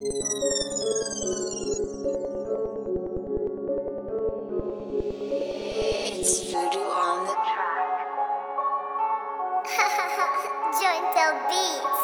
It's Voodoo on the track. Jointel Beats.